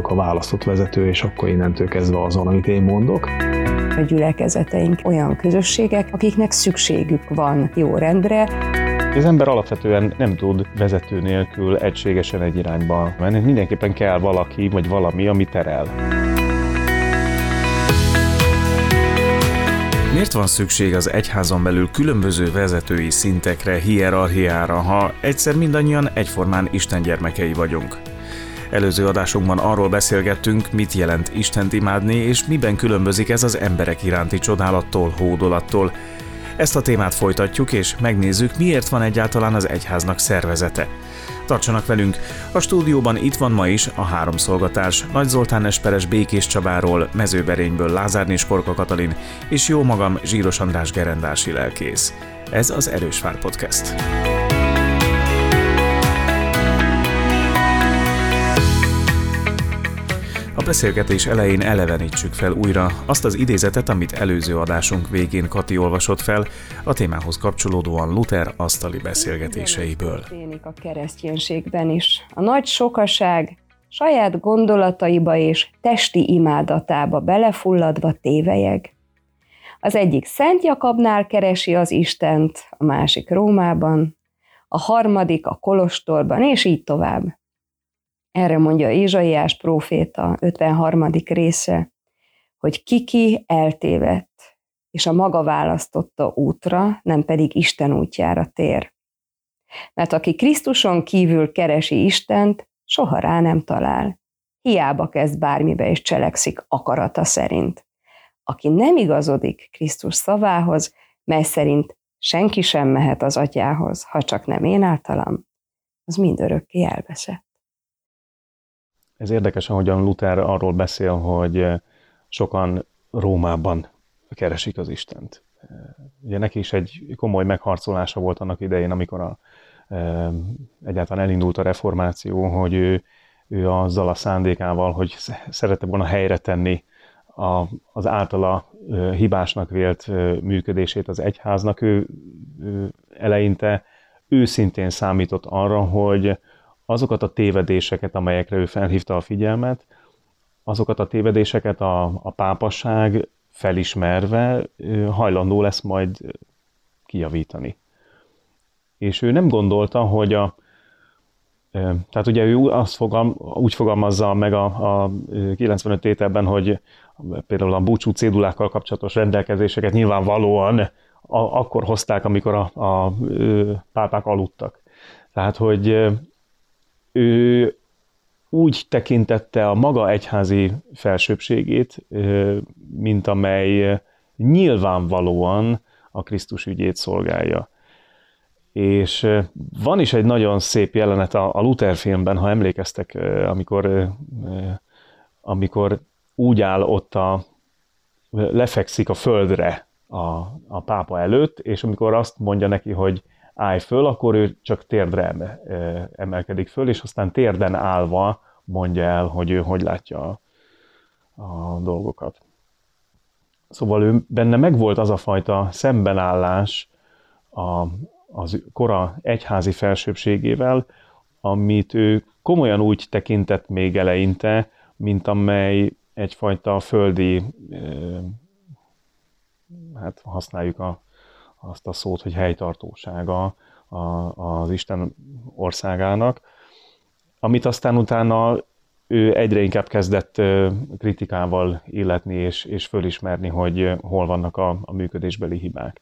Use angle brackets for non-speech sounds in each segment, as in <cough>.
vagyok a választott vezető, és akkor innentől kezdve azon, amit én mondok. A gyülekezeteink olyan közösségek, akiknek szükségük van jó rendre. Az ember alapvetően nem tud vezető nélkül egységesen egy irányba menni. Mindenképpen kell valaki vagy valami, ami terel. Miért van szükség az egyházon belül különböző vezetői szintekre, hierarchiára, ha egyszer mindannyian egyformán Isten gyermekei vagyunk? Előző adásunkban arról beszélgettünk, mit jelent Istent imádni, és miben különbözik ez az emberek iránti csodálattól, hódolattól. Ezt a témát folytatjuk, és megnézzük, miért van egyáltalán az egyháznak szervezete. Tartsanak velünk! A stúdióban itt van ma is a három szolgatás, Nagy Zoltán Esperes Békés Csabáról, Mezőberényből Lázárné Sporka Katalin, és jó magam Zsíros András Gerendási lelkész. Ez az Erősvár Podcast. Beszélgetés elején elevenítsük fel újra azt az idézetet, amit előző adásunk végén Kati olvasott fel, a témához kapcsolódóan Luther asztali beszélgetéseiből. Történik a kereszténységben is. A nagy sokaság saját gondolataiba és testi imádatába belefulladva tévejeg. Az egyik Szent Jakabnál keresi az Istent, a másik Rómában, a harmadik a Kolostorban, és így tovább. Erre mondja Ézsaiás próféta 53. része, hogy kiki eltévedt, és a maga választotta útra, nem pedig Isten útjára tér. Mert aki Krisztuson kívül keresi Istent, soha rá nem talál. Hiába kezd bármibe és cselekszik akarata szerint. Aki nem igazodik Krisztus szavához, mely szerint senki sem mehet az atyához, ha csak nem én általam, az mindörökké elveszett. Ez érdekes, ahogyan Luther arról beszél, hogy eh, sokan Rómában keresik az Istent. Eh, ugye neki is egy komoly megharcolása volt annak idején, amikor a, eh, egyáltalán elindult a reformáció, hogy ő, ő azzal a szándékával, hogy szerette volna helyre tenni a, az általa hibásnak vélt működését az egyháznak, ő, ő eleinte őszintén számított arra, hogy azokat a tévedéseket, amelyekre ő felhívta a figyelmet, azokat a tévedéseket a, a pápasság felismerve hajlandó lesz majd kijavítani. És ő nem gondolta, hogy a, tehát ugye ő azt fogal, úgy fogalmazza meg a, a 95 tételben, hogy például a búcsú cédulákkal kapcsolatos rendelkezéseket nyilvánvalóan a, akkor hozták, amikor a, a, a pápák aludtak. Tehát, hogy ő úgy tekintette a maga egyházi felsőbségét, mint amely nyilvánvalóan a Krisztus ügyét szolgálja. És van is egy nagyon szép jelenet a Luther filmben, ha emlékeztek, amikor, amikor úgy áll ott a, lefekszik a földre a, a pápa előtt, és amikor azt mondja neki, hogy állj föl, akkor ő csak térdre emelkedik föl, és aztán térden állva mondja el, hogy ő hogy látja a, a dolgokat. Szóval ő benne megvolt az a fajta szembenállás a, az kora egyházi felsőbségével, amit ő komolyan úgy tekintett még eleinte, mint amely egyfajta földi, hát használjuk a azt a szót, hogy helytartósága az Isten országának, amit aztán utána ő egyre inkább kezdett kritikával illetni és, és fölismerni, hogy hol vannak a, a működésbeli hibák.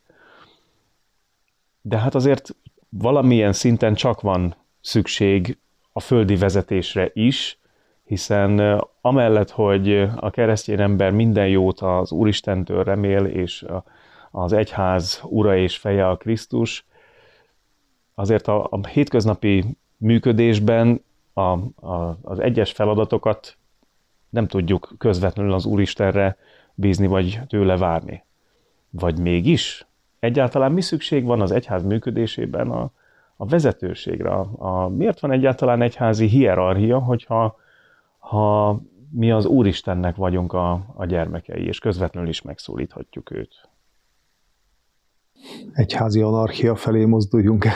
De hát azért valamilyen szinten csak van szükség a földi vezetésre is, hiszen amellett, hogy a keresztény ember minden jót az Úristentől remél, és a, az egyház ura és feje a Krisztus, azért a, a hétköznapi működésben a, a, az egyes feladatokat nem tudjuk közvetlenül az Úristenre bízni, vagy tőle várni. Vagy mégis? Egyáltalán mi szükség van az egyház működésében a, a vezetőségre? A, a, miért van egyáltalán egyházi hierarchia, hogyha ha mi az Úristennek vagyunk a, a gyermekei, és közvetlenül is megszólíthatjuk őt? Egyházi anarchia felé mozduljunk el.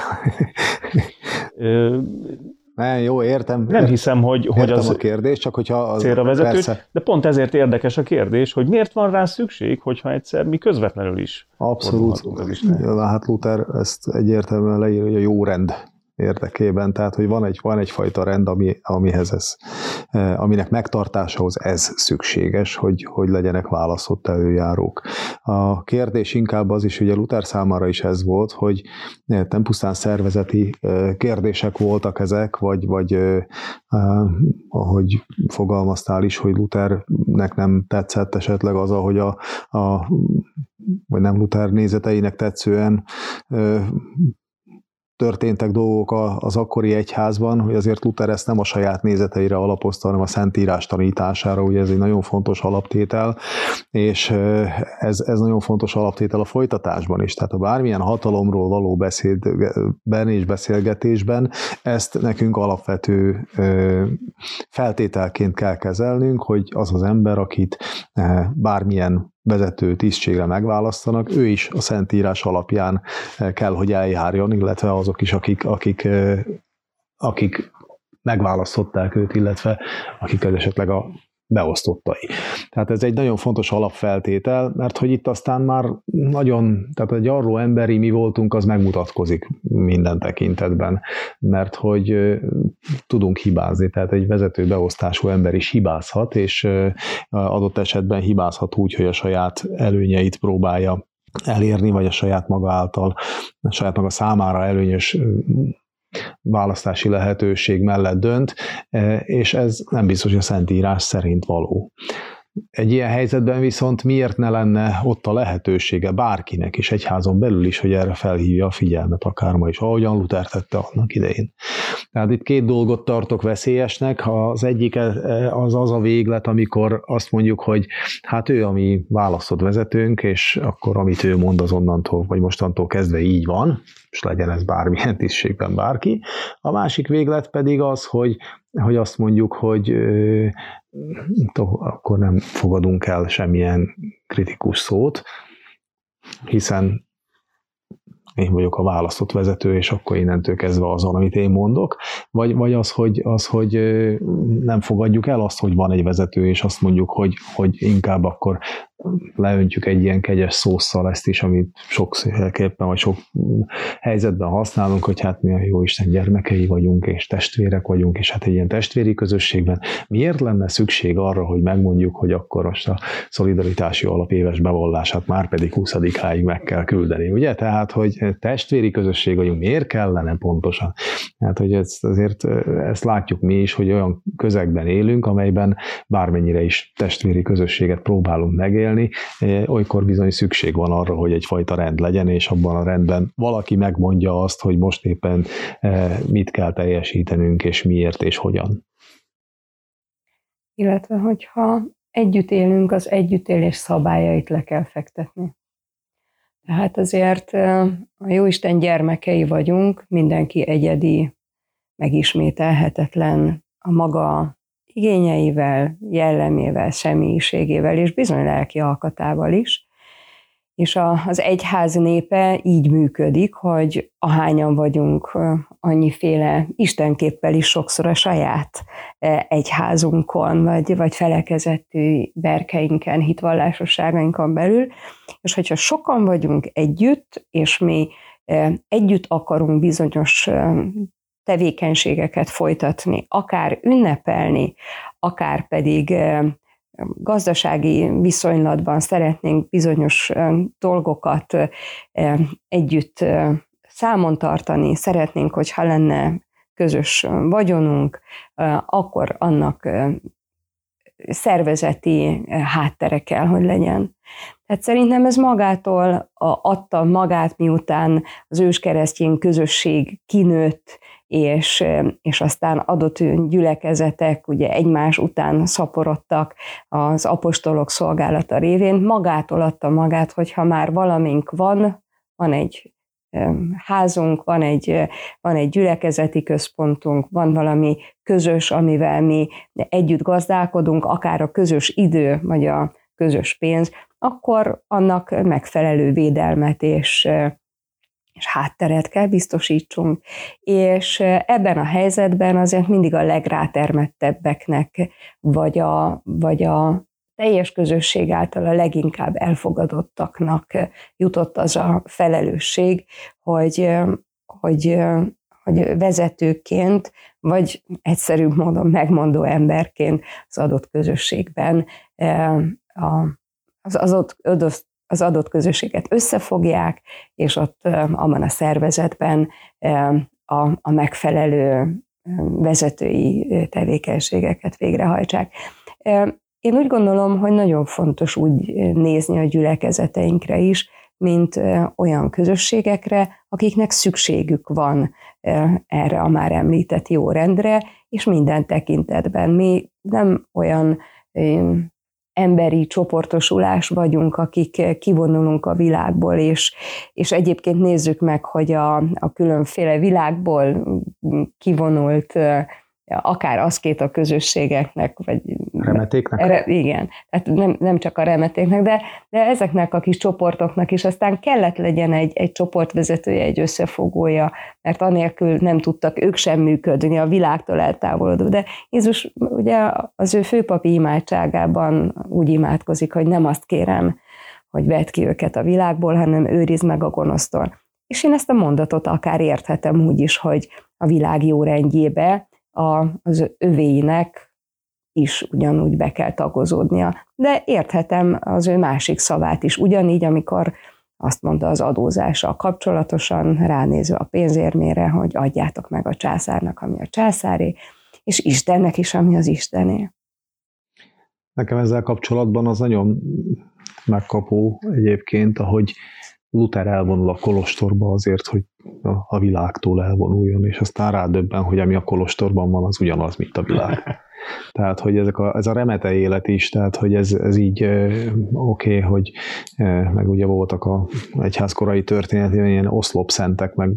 Ne, jó, értem. Nem hiszem, hogy, hogy értem az a kérdés, csak hogyha az, célra vezető, persze, de pont ezért érdekes a kérdés, hogy miért van rá szükség, hogyha egyszer mi közvetlenül is abszolút. Istenhez. Hát Luther ezt egyértelműen leírja, hogy a jó rend érdekében, tehát hogy van, egy, van egyfajta rend, ami, amihez ez, eh, aminek megtartásához ez szükséges, hogy, hogy legyenek választott előjárók. A kérdés inkább az is, a Luther számára is ez volt, hogy eh, nem pusztán szervezeti eh, kérdések voltak ezek, vagy, vagy ahogy fogalmaztál is, hogy Luthernek nem tetszett esetleg az, ahogy a, a vagy nem Luther nézeteinek tetszően történtek dolgok az akkori egyházban, hogy azért Luther ezt nem a saját nézeteire alapozta, hanem a Szentírás tanítására, ugye ez egy nagyon fontos alaptétel, és ez, ez nagyon fontos alaptétel a folytatásban is. Tehát a bármilyen hatalomról való beszédben és beszélgetésben ezt nekünk alapvető feltételként kell kezelnünk, hogy az az ember, akit bármilyen vezető tisztségre megválasztanak, ő is a Szentírás alapján eh, kell, hogy eljárjon, illetve azok is, akik, akik, eh, akik megválasztották őt, illetve akik esetleg a beosztottai. Tehát ez egy nagyon fontos alapfeltétel, mert hogy itt aztán már nagyon, tehát egy arról emberi mi voltunk, az megmutatkozik minden tekintetben, mert hogy tudunk hibázni, tehát egy vezető beosztású ember is hibázhat, és adott esetben hibázhat úgy, hogy a saját előnyeit próbálja elérni, vagy a saját maga által, a saját maga számára előnyös választási lehetőség mellett dönt, e, és ez nem biztos, hogy a Szentírás szerint való. Egy ilyen helyzetben viszont miért ne lenne ott a lehetősége bárkinek is egyházon belül is, hogy erre felhívja a figyelmet, akár ma is, ahogyan Luther tette annak idején. Tehát itt két dolgot tartok veszélyesnek. Az egyik e, az az a véglet, amikor azt mondjuk, hogy hát ő a mi választott vezetőnk, és akkor amit ő mond az onnantól, vagy mostantól kezdve így van, és legyen ez bármilyen tisztségben bárki. A másik véglet pedig az, hogy, hogy azt mondjuk, hogy akkor nem fogadunk el semmilyen kritikus szót, hiszen én vagyok a választott vezető, és akkor innentől kezdve azon, amit én mondok, vagy, vagy az, hogy, az, hogy nem fogadjuk el azt, hogy van egy vezető, és azt mondjuk, hogy, hogy inkább akkor leöntjük egy ilyen kegyes szószal ezt is, amit sokképpen vagy sok helyzetben használunk, hogy hát mi a jó Isten gyermekei vagyunk, és testvérek vagyunk, és hát egy ilyen testvéri közösségben miért lenne szükség arra, hogy megmondjuk, hogy akkor most a szolidaritási alapéves bevallását már pedig 20 háig meg kell küldeni, ugye? Tehát, hogy testvéri közösség vagyunk, miért kellene pontosan? Hát, hogy ezt, azért ezt látjuk mi is, hogy olyan közegben élünk, amelyben bármennyire is testvéri közösséget próbálunk megélni, élni, e, olykor bizony szükség van arra, hogy egyfajta rend legyen, és abban a rendben valaki megmondja azt, hogy most éppen mit kell teljesítenünk, és miért, és hogyan. Illetve, hogyha együtt élünk, az együttélés szabályait le kell fektetni. Tehát azért a Jóisten gyermekei vagyunk, mindenki egyedi, megismételhetetlen, a maga igényeivel, jellemével, személyiségével, és bizony lelki alkatával is. És a, az egyház népe így működik, hogy ahányan vagyunk annyiféle istenképpel is sokszor a saját egyházunkon, vagy, vagy felekezetű berkeinken, hitvallásosságainkon belül, és hogyha sokan vagyunk együtt, és mi együtt akarunk bizonyos tevékenységeket folytatni, akár ünnepelni, akár pedig gazdasági viszonylatban szeretnénk bizonyos dolgokat együtt számon tartani, szeretnénk, hogyha lenne közös vagyonunk, akkor annak szervezeti háttere kell, hogy legyen. Tehát szerintem ez magától adta magát, miután az őskeresztény közösség kinőtt, és, és aztán adott gyülekezetek ugye egymás után szaporodtak az apostolok szolgálata révén, magától adta magát, hogyha már valamink van, van egy házunk, van egy, van egy gyülekezeti központunk, van valami közös, amivel mi együtt gazdálkodunk, akár a közös idő, vagy a közös pénz, akkor annak megfelelő védelmet és és hátteret kell biztosítsunk, és ebben a helyzetben azért mindig a legrátermettebbeknek, vagy a, vagy a teljes közösség által a leginkább elfogadottaknak jutott az a felelősség, hogy, hogy, hogy vezetőként, vagy egyszerű módon megmondó emberként az adott közösségben az adott, az adott közösséget összefogják, és ott abban a szervezetben a, a megfelelő vezetői tevékenységeket végrehajtsák. Én úgy gondolom, hogy nagyon fontos úgy nézni a gyülekezeteinkre is, mint olyan közösségekre, akiknek szükségük van erre a már említett jó rendre, és minden tekintetben. Mi nem olyan emberi csoportosulás vagyunk, akik kivonulunk a világból, és, és egyébként nézzük meg, hogy a, a különféle világból kivonult akár aszkét a közösségeknek, vagy... Remetéknek? Re, igen, tehát nem, nem csak a remetéknek, de, de ezeknek a kis csoportoknak is aztán kellett legyen egy, egy csoportvezetője, egy összefogója, mert anélkül nem tudtak ők sem működni a világtól eltávolodó. De Jézus ugye az ő főpapi imádságában úgy imádkozik, hogy nem azt kérem, hogy vedd ki őket a világból, hanem őrizd meg a gonosztól. És én ezt a mondatot akár érthetem úgy is, hogy a világ jó rendjébe a, az övéinek is ugyanúgy be kell tagozódnia. De érthetem az ő másik szavát is, ugyanígy, amikor azt mondta az adózással kapcsolatosan, ránézve a pénzérmére, hogy adjátok meg a császárnak, ami a császáré, és Istennek is, ami az Istené. Nekem ezzel kapcsolatban az nagyon megkapó egyébként, ahogy Luther elvonul a kolostorba azért, hogy a világtól elvonuljon, és aztán rádöbben, hogy ami a kolostorban van, az ugyanaz, mint a világ. <laughs> Tehát, hogy ezek a, ez a remete élet is, tehát, hogy ez, ez így oké, okay, hogy meg ugye voltak a egyházkorai történetében ilyen oszlopszentek, meg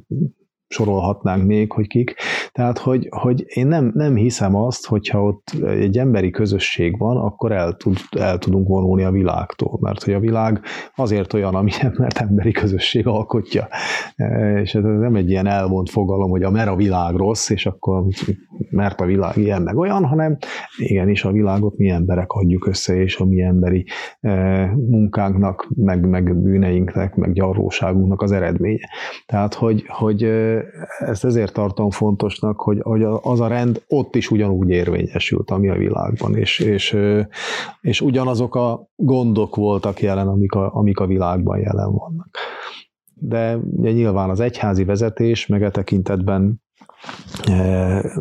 sorolhatnánk még, hogy kik. Tehát, hogy, hogy én nem, nem hiszem azt, hogyha ott egy emberi közösség van, akkor el, tud, el tudunk vonulni a világtól, mert hogy a világ azért olyan, amilyen, <laughs> mert emberi közösség alkotja. E, és ez nem egy ilyen elvont fogalom, hogy a mer a világ rossz, és akkor mert a világ ilyen meg olyan, hanem igenis a világot mi emberek adjuk össze, és a mi emberi e, munkánknak, meg, meg bűneinknek, meg gyarlóságunknak az eredménye. Tehát, hogy, hogy ezt ezért tartom fontosnak, hogy, hogy az a rend ott is ugyanúgy érvényesült, ami a világban, és, és, és ugyanazok a gondok voltak jelen, amik a, amik a világban jelen vannak. De ugye nyilván az egyházi vezetés, meg e tekintetben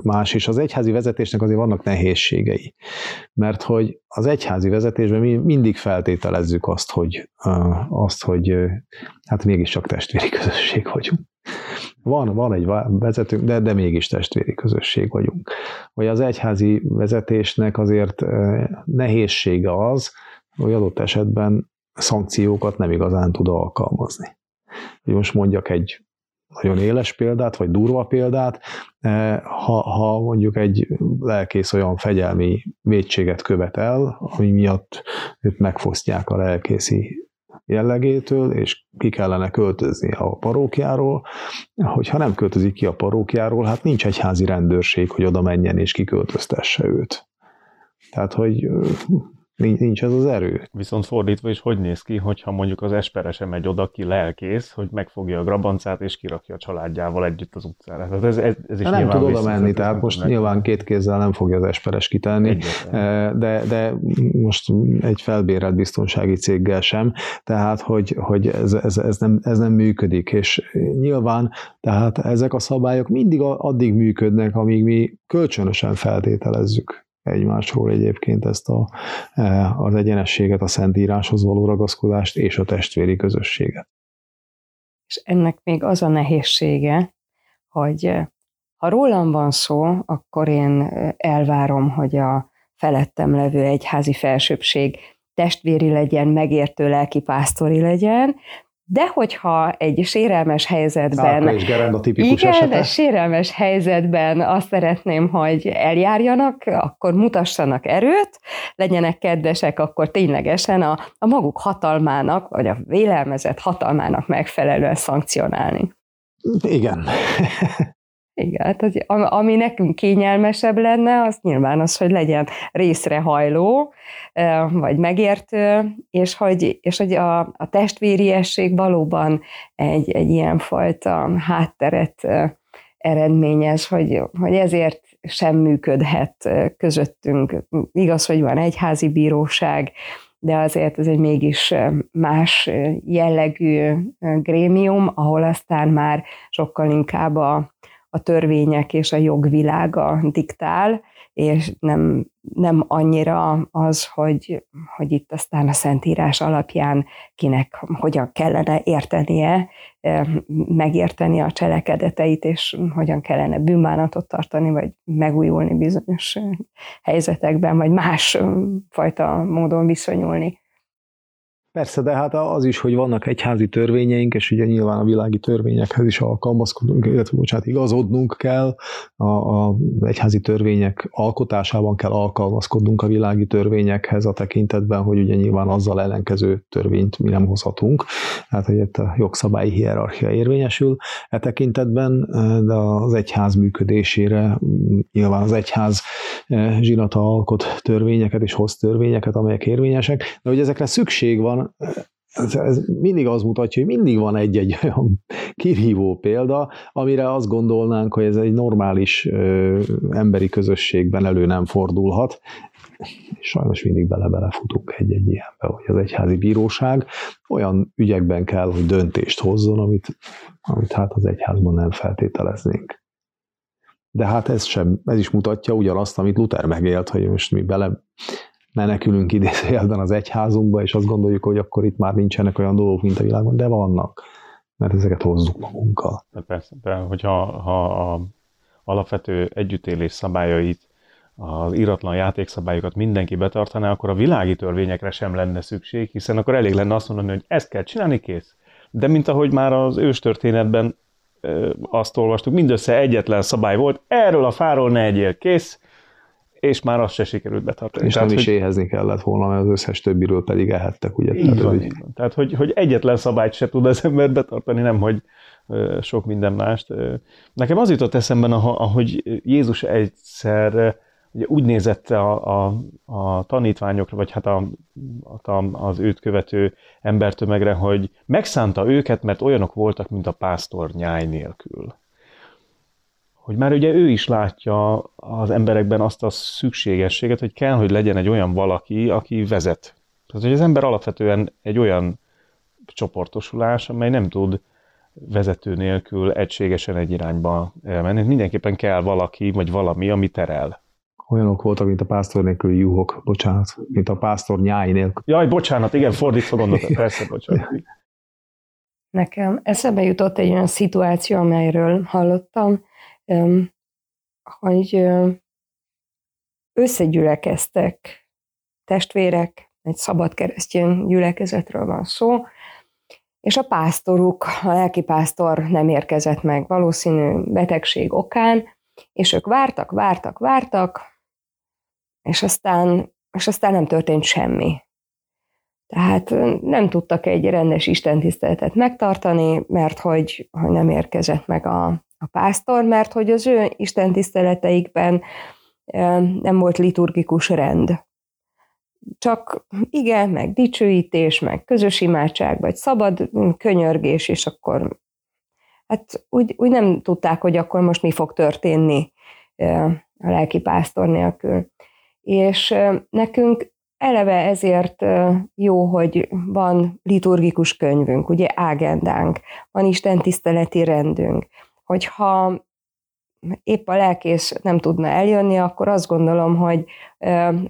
más, és az egyházi vezetésnek azért vannak nehézségei, mert hogy az egyházi vezetésben mi mindig feltételezzük azt, hogy, azt, hogy hát mégiscsak testvéri közösség vagyunk. Van, van egy vezetőnk, de, de mégis testvéri közösség vagyunk. Hogy az egyházi vezetésnek azért nehézsége az, hogy adott esetben szankciókat nem igazán tud alkalmazni. Hogy most mondjak egy nagyon éles példát, vagy durva példát, ha, ha mondjuk egy lelkész olyan fegyelmi védséget követ el, ami miatt őt megfosztják a lelkészi jellegétől, és ki kellene költözni a parókjáról. Hogyha nem költözik ki a parókjáról, hát nincs egy házi rendőrség, hogy oda menjen és kiköltöztesse őt. Tehát, hogy Nincs ez az erő. Viszont fordítva is hogy néz ki, hogyha mondjuk az esperese megy oda, ki lelkész, hogy megfogja a grabancát és kirakja a családjával együtt az utcára. Tehát ez, ez, ez is nem tud oda menni, tehát most meg... nyilván két kézzel nem fogja az esperes kitenni, Egyetlen. Eh, de, de most egy felbérelt biztonsági céggel sem, tehát hogy, hogy ez, ez, ez, nem, ez nem működik, és nyilván tehát ezek a szabályok mindig addig működnek, amíg mi kölcsönösen feltételezzük egymásról egyébként ezt a, e, az egyenességet, a Szentíráshoz való ragaszkodást és a testvéri közösséget. És ennek még az a nehézsége, hogy e, ha rólam van szó, akkor én e, elvárom, hogy a felettem levő egyházi felsőbbség testvéri legyen, megértő lelki pásztori legyen, de hogyha egy sérelmes helyzetben... és Gerenda tipikus igen, esete. egy sérelmes helyzetben azt szeretném, hogy eljárjanak, akkor mutassanak erőt, legyenek kedvesek, akkor ténylegesen a, a maguk hatalmának, vagy a vélelmezett hatalmának megfelelően szankcionálni. Igen. Igen, hát az, ami nekünk kényelmesebb lenne, az nyilván az, hogy legyen részrehajló, vagy megértő, és hogy, és hogy a, a testvériesség valóban egy, egy ilyen fajta hátteret eredményez, hogy, hogy ezért sem működhet közöttünk. Igaz, hogy van egyházi bíróság, de azért ez egy mégis más jellegű grémium, ahol aztán már sokkal inkább a, a törvények és a jogvilága diktál, és nem, nem annyira az, hogy, hogy itt aztán a Szentírás alapján kinek hogyan kellene értenie, megérteni a cselekedeteit, és hogyan kellene bűnbánatot tartani, vagy megújulni bizonyos helyzetekben, vagy más fajta módon viszonyulni. Persze, de hát az is, hogy vannak egyházi törvényeink, és ugye nyilván a világi törvényekhez is alkalmazkodunk, illetve bocsánat, igazodnunk kell, a, a egyházi törvények alkotásában kell alkalmazkodnunk a világi törvényekhez a tekintetben, hogy ugye nyilván azzal ellenkező törvényt mi nem hozhatunk, tehát hogy itt a jogszabályi hierarchia érvényesül. E tekintetben, de az egyház működésére nyilván az egyház eh, zsinata alkot törvényeket és hoz törvényeket, amelyek érvényesek, de hogy ezekre szükség van ez, ez mindig az mutatja, hogy mindig van egy-egy <laughs> olyan kirhívó példa, amire azt gondolnánk, hogy ez egy normális ö, emberi közösségben elő nem fordulhat. Sajnos mindig bele-bele futunk egy-egy ilyenbe, hogy az egyházi bíróság olyan ügyekben kell, hogy döntést hozzon, amit, amit hát az egyházban nem feltételeznénk. De hát ez, sem, ez is mutatja ugyanazt, amit Luther megélt, hogy most mi bele menekülünk idézőjelben az egyházunkba, és azt gondoljuk, hogy akkor itt már nincsenek olyan dolgok, mint a világban, de vannak, mert ezeket hozzuk magunkkal. De persze, de hogyha ha a alapvető együttélés szabályait, az íratlan játékszabályokat mindenki betartaná, akkor a világi törvényekre sem lenne szükség, hiszen akkor elég lenne azt mondani, hogy ezt kell csinálni, kész. De mint ahogy már az őstörténetben azt olvastuk, mindössze egyetlen szabály volt, erről a fáról ne egyél, kész, és már azt se sikerült betartani. És Tehát, nem is hogy... éhezni kellett volna, mert az összes többiről pedig ehettek, ugye? Így Tehát, van, hogy... Tehát, hogy, hogy egyetlen szabályt se tud az ember betartani, nem, hogy sok minden mást. Nekem az jutott eszemben, ahogy Jézus egyszer ugye úgy nézett a, a, a tanítványokra, vagy hát a, a, az őt követő embertömegre, hogy megszánta őket, mert olyanok voltak, mint a pásztor nyáj nélkül hogy már ugye ő is látja az emberekben azt a szükségességet, hogy kell, hogy legyen egy olyan valaki, aki vezet. Tehát, hogy az ember alapvetően egy olyan csoportosulás, amely nem tud vezető nélkül egységesen egy irányba elmenni. Mindenképpen kell valaki, vagy valami, ami terel. Olyanok voltak, mint a pásztor nélkül juhok, bocsánat, mint a pásztor nyáj nélkül. Jaj, bocsánat, igen, fordítva gondoltam, persze, bocsánat. Nekem eszembe jutott egy olyan szituáció, amelyről hallottam, hogy összegyülekeztek testvérek, egy szabad keresztény gyülekezetről van szó, és a pásztoruk, a lelkipásztor nem érkezett meg valószínű betegség okán, és ők vártak, vártak, vártak, és aztán, és aztán nem történt semmi. Tehát nem tudtak egy rendes istentiszteletet megtartani, mert hogy, hogy nem érkezett meg a, a pásztor, mert hogy az ő istentiszteleteikben nem volt liturgikus rend. Csak igen, meg dicsőítés, meg közös imádság, vagy szabad könyörgés, és akkor hát úgy, úgy nem tudták, hogy akkor most mi fog történni a lelki pásztor nélkül. És nekünk eleve ezért jó, hogy van liturgikus könyvünk, ugye ágendánk, van Isten tiszteleti rendünk, hogyha épp a lelkész nem tudna eljönni, akkor azt gondolom, hogy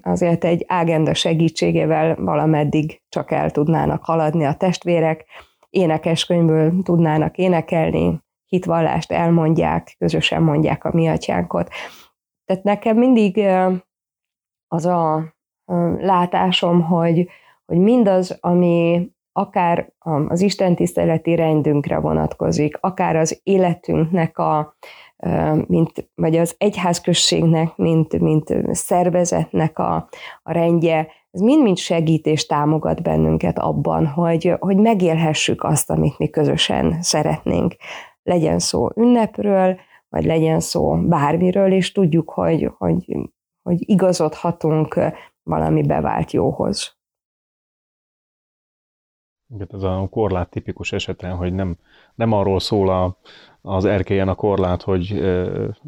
azért egy ágenda segítségével valameddig csak el tudnának haladni a testvérek, énekeskönyvből tudnának énekelni, hitvallást elmondják, közösen mondják a mi atyánkot. Tehát nekem mindig az a látásom, hogy, hogy mindaz, ami akár az Isten tiszteleti rendünkre vonatkozik, akár az életünknek a, mint, vagy az egyházközségnek, mint, mint szervezetnek a, a rendje, ez mind-mind segít és támogat bennünket abban, hogy, hogy megélhessük azt, amit mi közösen szeretnénk legyen szó ünnepről, vagy legyen szó bármiről, és tudjuk, hogy, hogy, hogy igazodhatunk valami bevált jóhoz. Ez a korlát tipikus esete, hogy nem, nem arról szól a, az erkélyen a korlát, hogy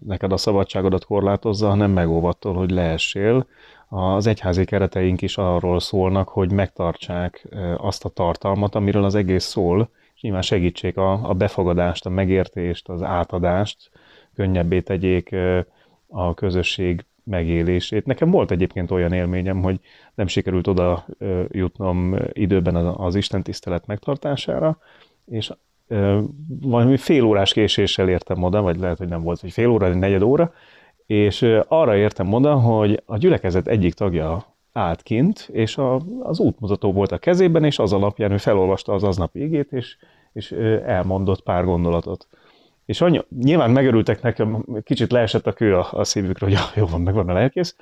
neked a szabadságodat korlátozza, hanem megóvattól, hogy leessél. Az egyházi kereteink is arról szólnak, hogy megtartsák azt a tartalmat, amiről az egész szól, és nyilván segítsék a, a befogadást, a megértést, az átadást, könnyebbé tegyék a közösség megélését. Nekem volt egyébként olyan élményem, hogy nem sikerült oda jutnom időben az Isten tisztelet megtartására, és valami fél órás késéssel értem oda, vagy lehet, hogy nem volt, hogy fél óra, egy negyed óra, és arra értem oda, hogy a gyülekezet egyik tagja állt kint, és a, az útmutató volt a kezében, és az alapján ő felolvasta az aznap égét, és, és elmondott pár gondolatot. És annyi, nyilván megörültek nekem, kicsit leesett a kő a, a szívükre, hogy <laughs> jó van, megvan a lelkész,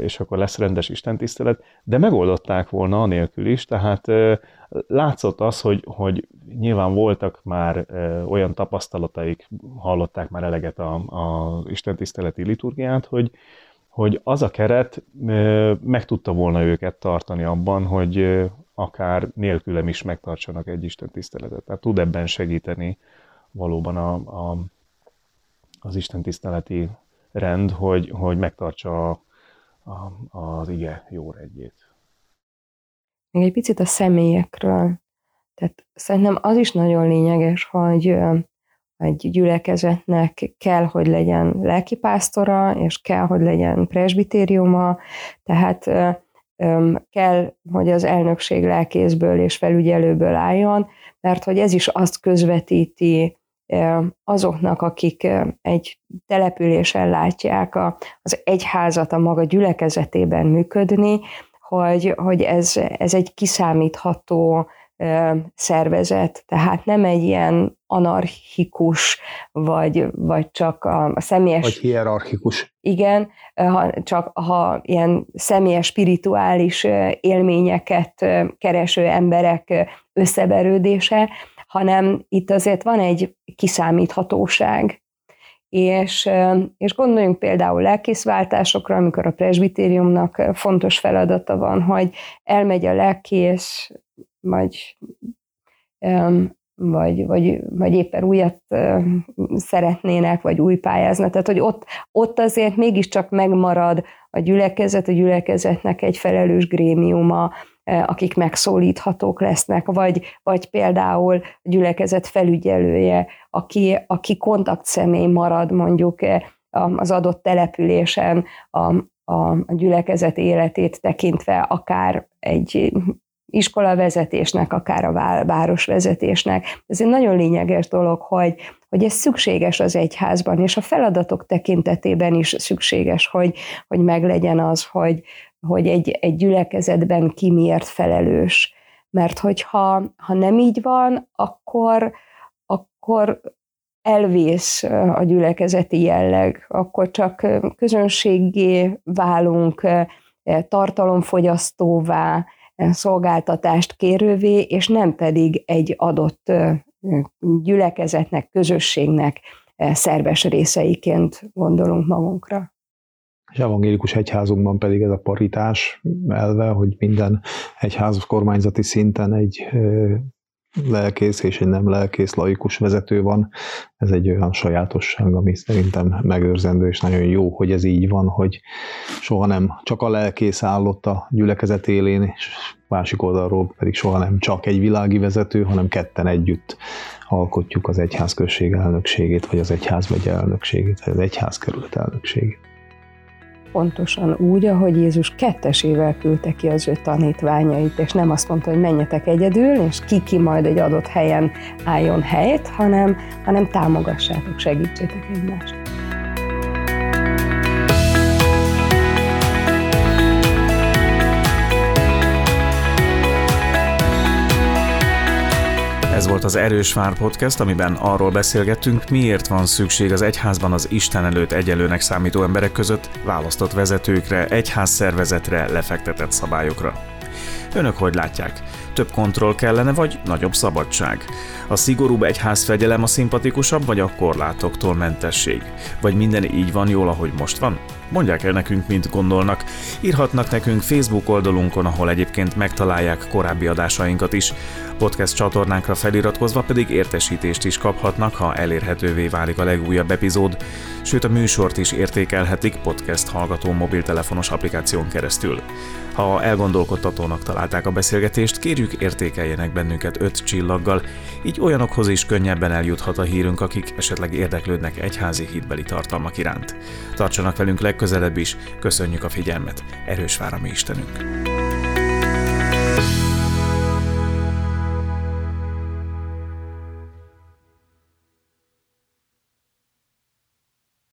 és akkor lesz rendes istentisztelet, de megoldották volna anélkül is, tehát látszott az, hogy, hogy nyilván voltak már olyan tapasztalataik, hallották már eleget a, a istentiszteleti liturgiát, hogy, hogy az a keret meg tudta volna őket tartani abban, hogy akár nélkülem is megtartsanak egy istentiszteletet. Tehát tud ebben segíteni valóban a, a, az istentiszteleti rend, hogy, hogy megtartsa a, a, az ige jó rendjét. Még egy picit a személyekről. Tehát szerintem az is nagyon lényeges, hogy egy gyülekezetnek kell, hogy legyen lelkipásztora, és kell, hogy legyen presbitériuma, tehát kell, hogy az elnökség lelkészből és felügyelőből álljon, mert hogy ez is azt közvetíti azoknak, akik egy településen látják az egyházat a maga gyülekezetében működni, hogy, hogy ez, ez egy kiszámítható szervezet, tehát nem egy ilyen anarchikus, vagy, vagy csak a, a személyes... Vagy hierarchikus. Igen, ha, csak ha ilyen személyes, spirituális élményeket kereső emberek összeverődése, hanem itt azért van egy kiszámíthatóság. És, és gondoljunk például lelkészváltásokra, amikor a presbitériumnak fontos feladata van, hogy elmegy a lelkész, vagy, vagy, vagy, vagy éppen újat szeretnének, vagy új pályáznak. Tehát, hogy ott, ott azért mégiscsak megmarad a gyülekezet, a gyülekezetnek egy felelős grémiuma, akik megszólíthatók lesznek, vagy, vagy például a gyülekezet felügyelője, aki, aki kontaktszemély marad mondjuk az adott településen a, a, a gyülekezet életét tekintve, akár egy iskolavezetésnek, akár a városvezetésnek. Ez egy nagyon lényeges dolog, hogy, hogy ez szükséges az egyházban, és a feladatok tekintetében is szükséges, hogy, hogy meglegyen az, hogy, hogy egy, egy gyülekezetben ki miért felelős. Mert hogyha ha nem így van, akkor, akkor elvész a gyülekezeti jelleg, akkor csak közönségé válunk, tartalomfogyasztóvá, szolgáltatást kérővé, és nem pedig egy adott gyülekezetnek, közösségnek szerves részeiként gondolunk magunkra. És evangélikus egyházunkban pedig ez a paritás elve, hogy minden egyház kormányzati szinten egy lelkész és egy nem lelkész laikus vezető van. Ez egy olyan sajátosság, ami szerintem megőrzendő, és nagyon jó, hogy ez így van, hogy soha nem csak a lelkész állott a gyülekezet élén, és másik oldalról pedig soha nem csak egy világi vezető, hanem ketten együtt alkotjuk az egyházközség elnökségét, vagy az egyházmegy elnökségét, vagy az egyházkerület elnökségét pontosan úgy, ahogy Jézus kettesével küldte ki az ő tanítványait, és nem azt mondta, hogy menjetek egyedül, és ki-ki majd egy adott helyen álljon helyet, hanem, hanem támogassátok, segítsétek egymást. Ez volt az Erős Vár Podcast, amiben arról beszélgettünk, miért van szükség az egyházban az Isten előtt egyelőnek számító emberek között választott vezetőkre, egyház szervezetre, lefektetett szabályokra. Önök hogy látják? Több kontroll kellene, vagy nagyobb szabadság? A szigorúbb egyházfegyelem a szimpatikusabb, vagy a korlátoktól mentesség? Vagy minden így van jól, ahogy most van? Mondják el nekünk, mint gondolnak. Írhatnak nekünk Facebook oldalunkon, ahol egyébként megtalálják korábbi adásainkat is. Podcast csatornánkra feliratkozva pedig értesítést is kaphatnak, ha elérhetővé válik a legújabb epizód, sőt a műsort is értékelhetik podcast hallgató mobiltelefonos applikáción keresztül. Ha elgondolkodtatónak találták a beszélgetést, kérjük értékeljenek bennünket öt csillaggal, így olyanokhoz is könnyebben eljuthat a hírünk, akik esetleg érdeklődnek egyházi hitbeli tartalmak iránt. Tartsanak velünk legközelebb is, köszönjük a figyelmet, erős vár a mi Istenünk!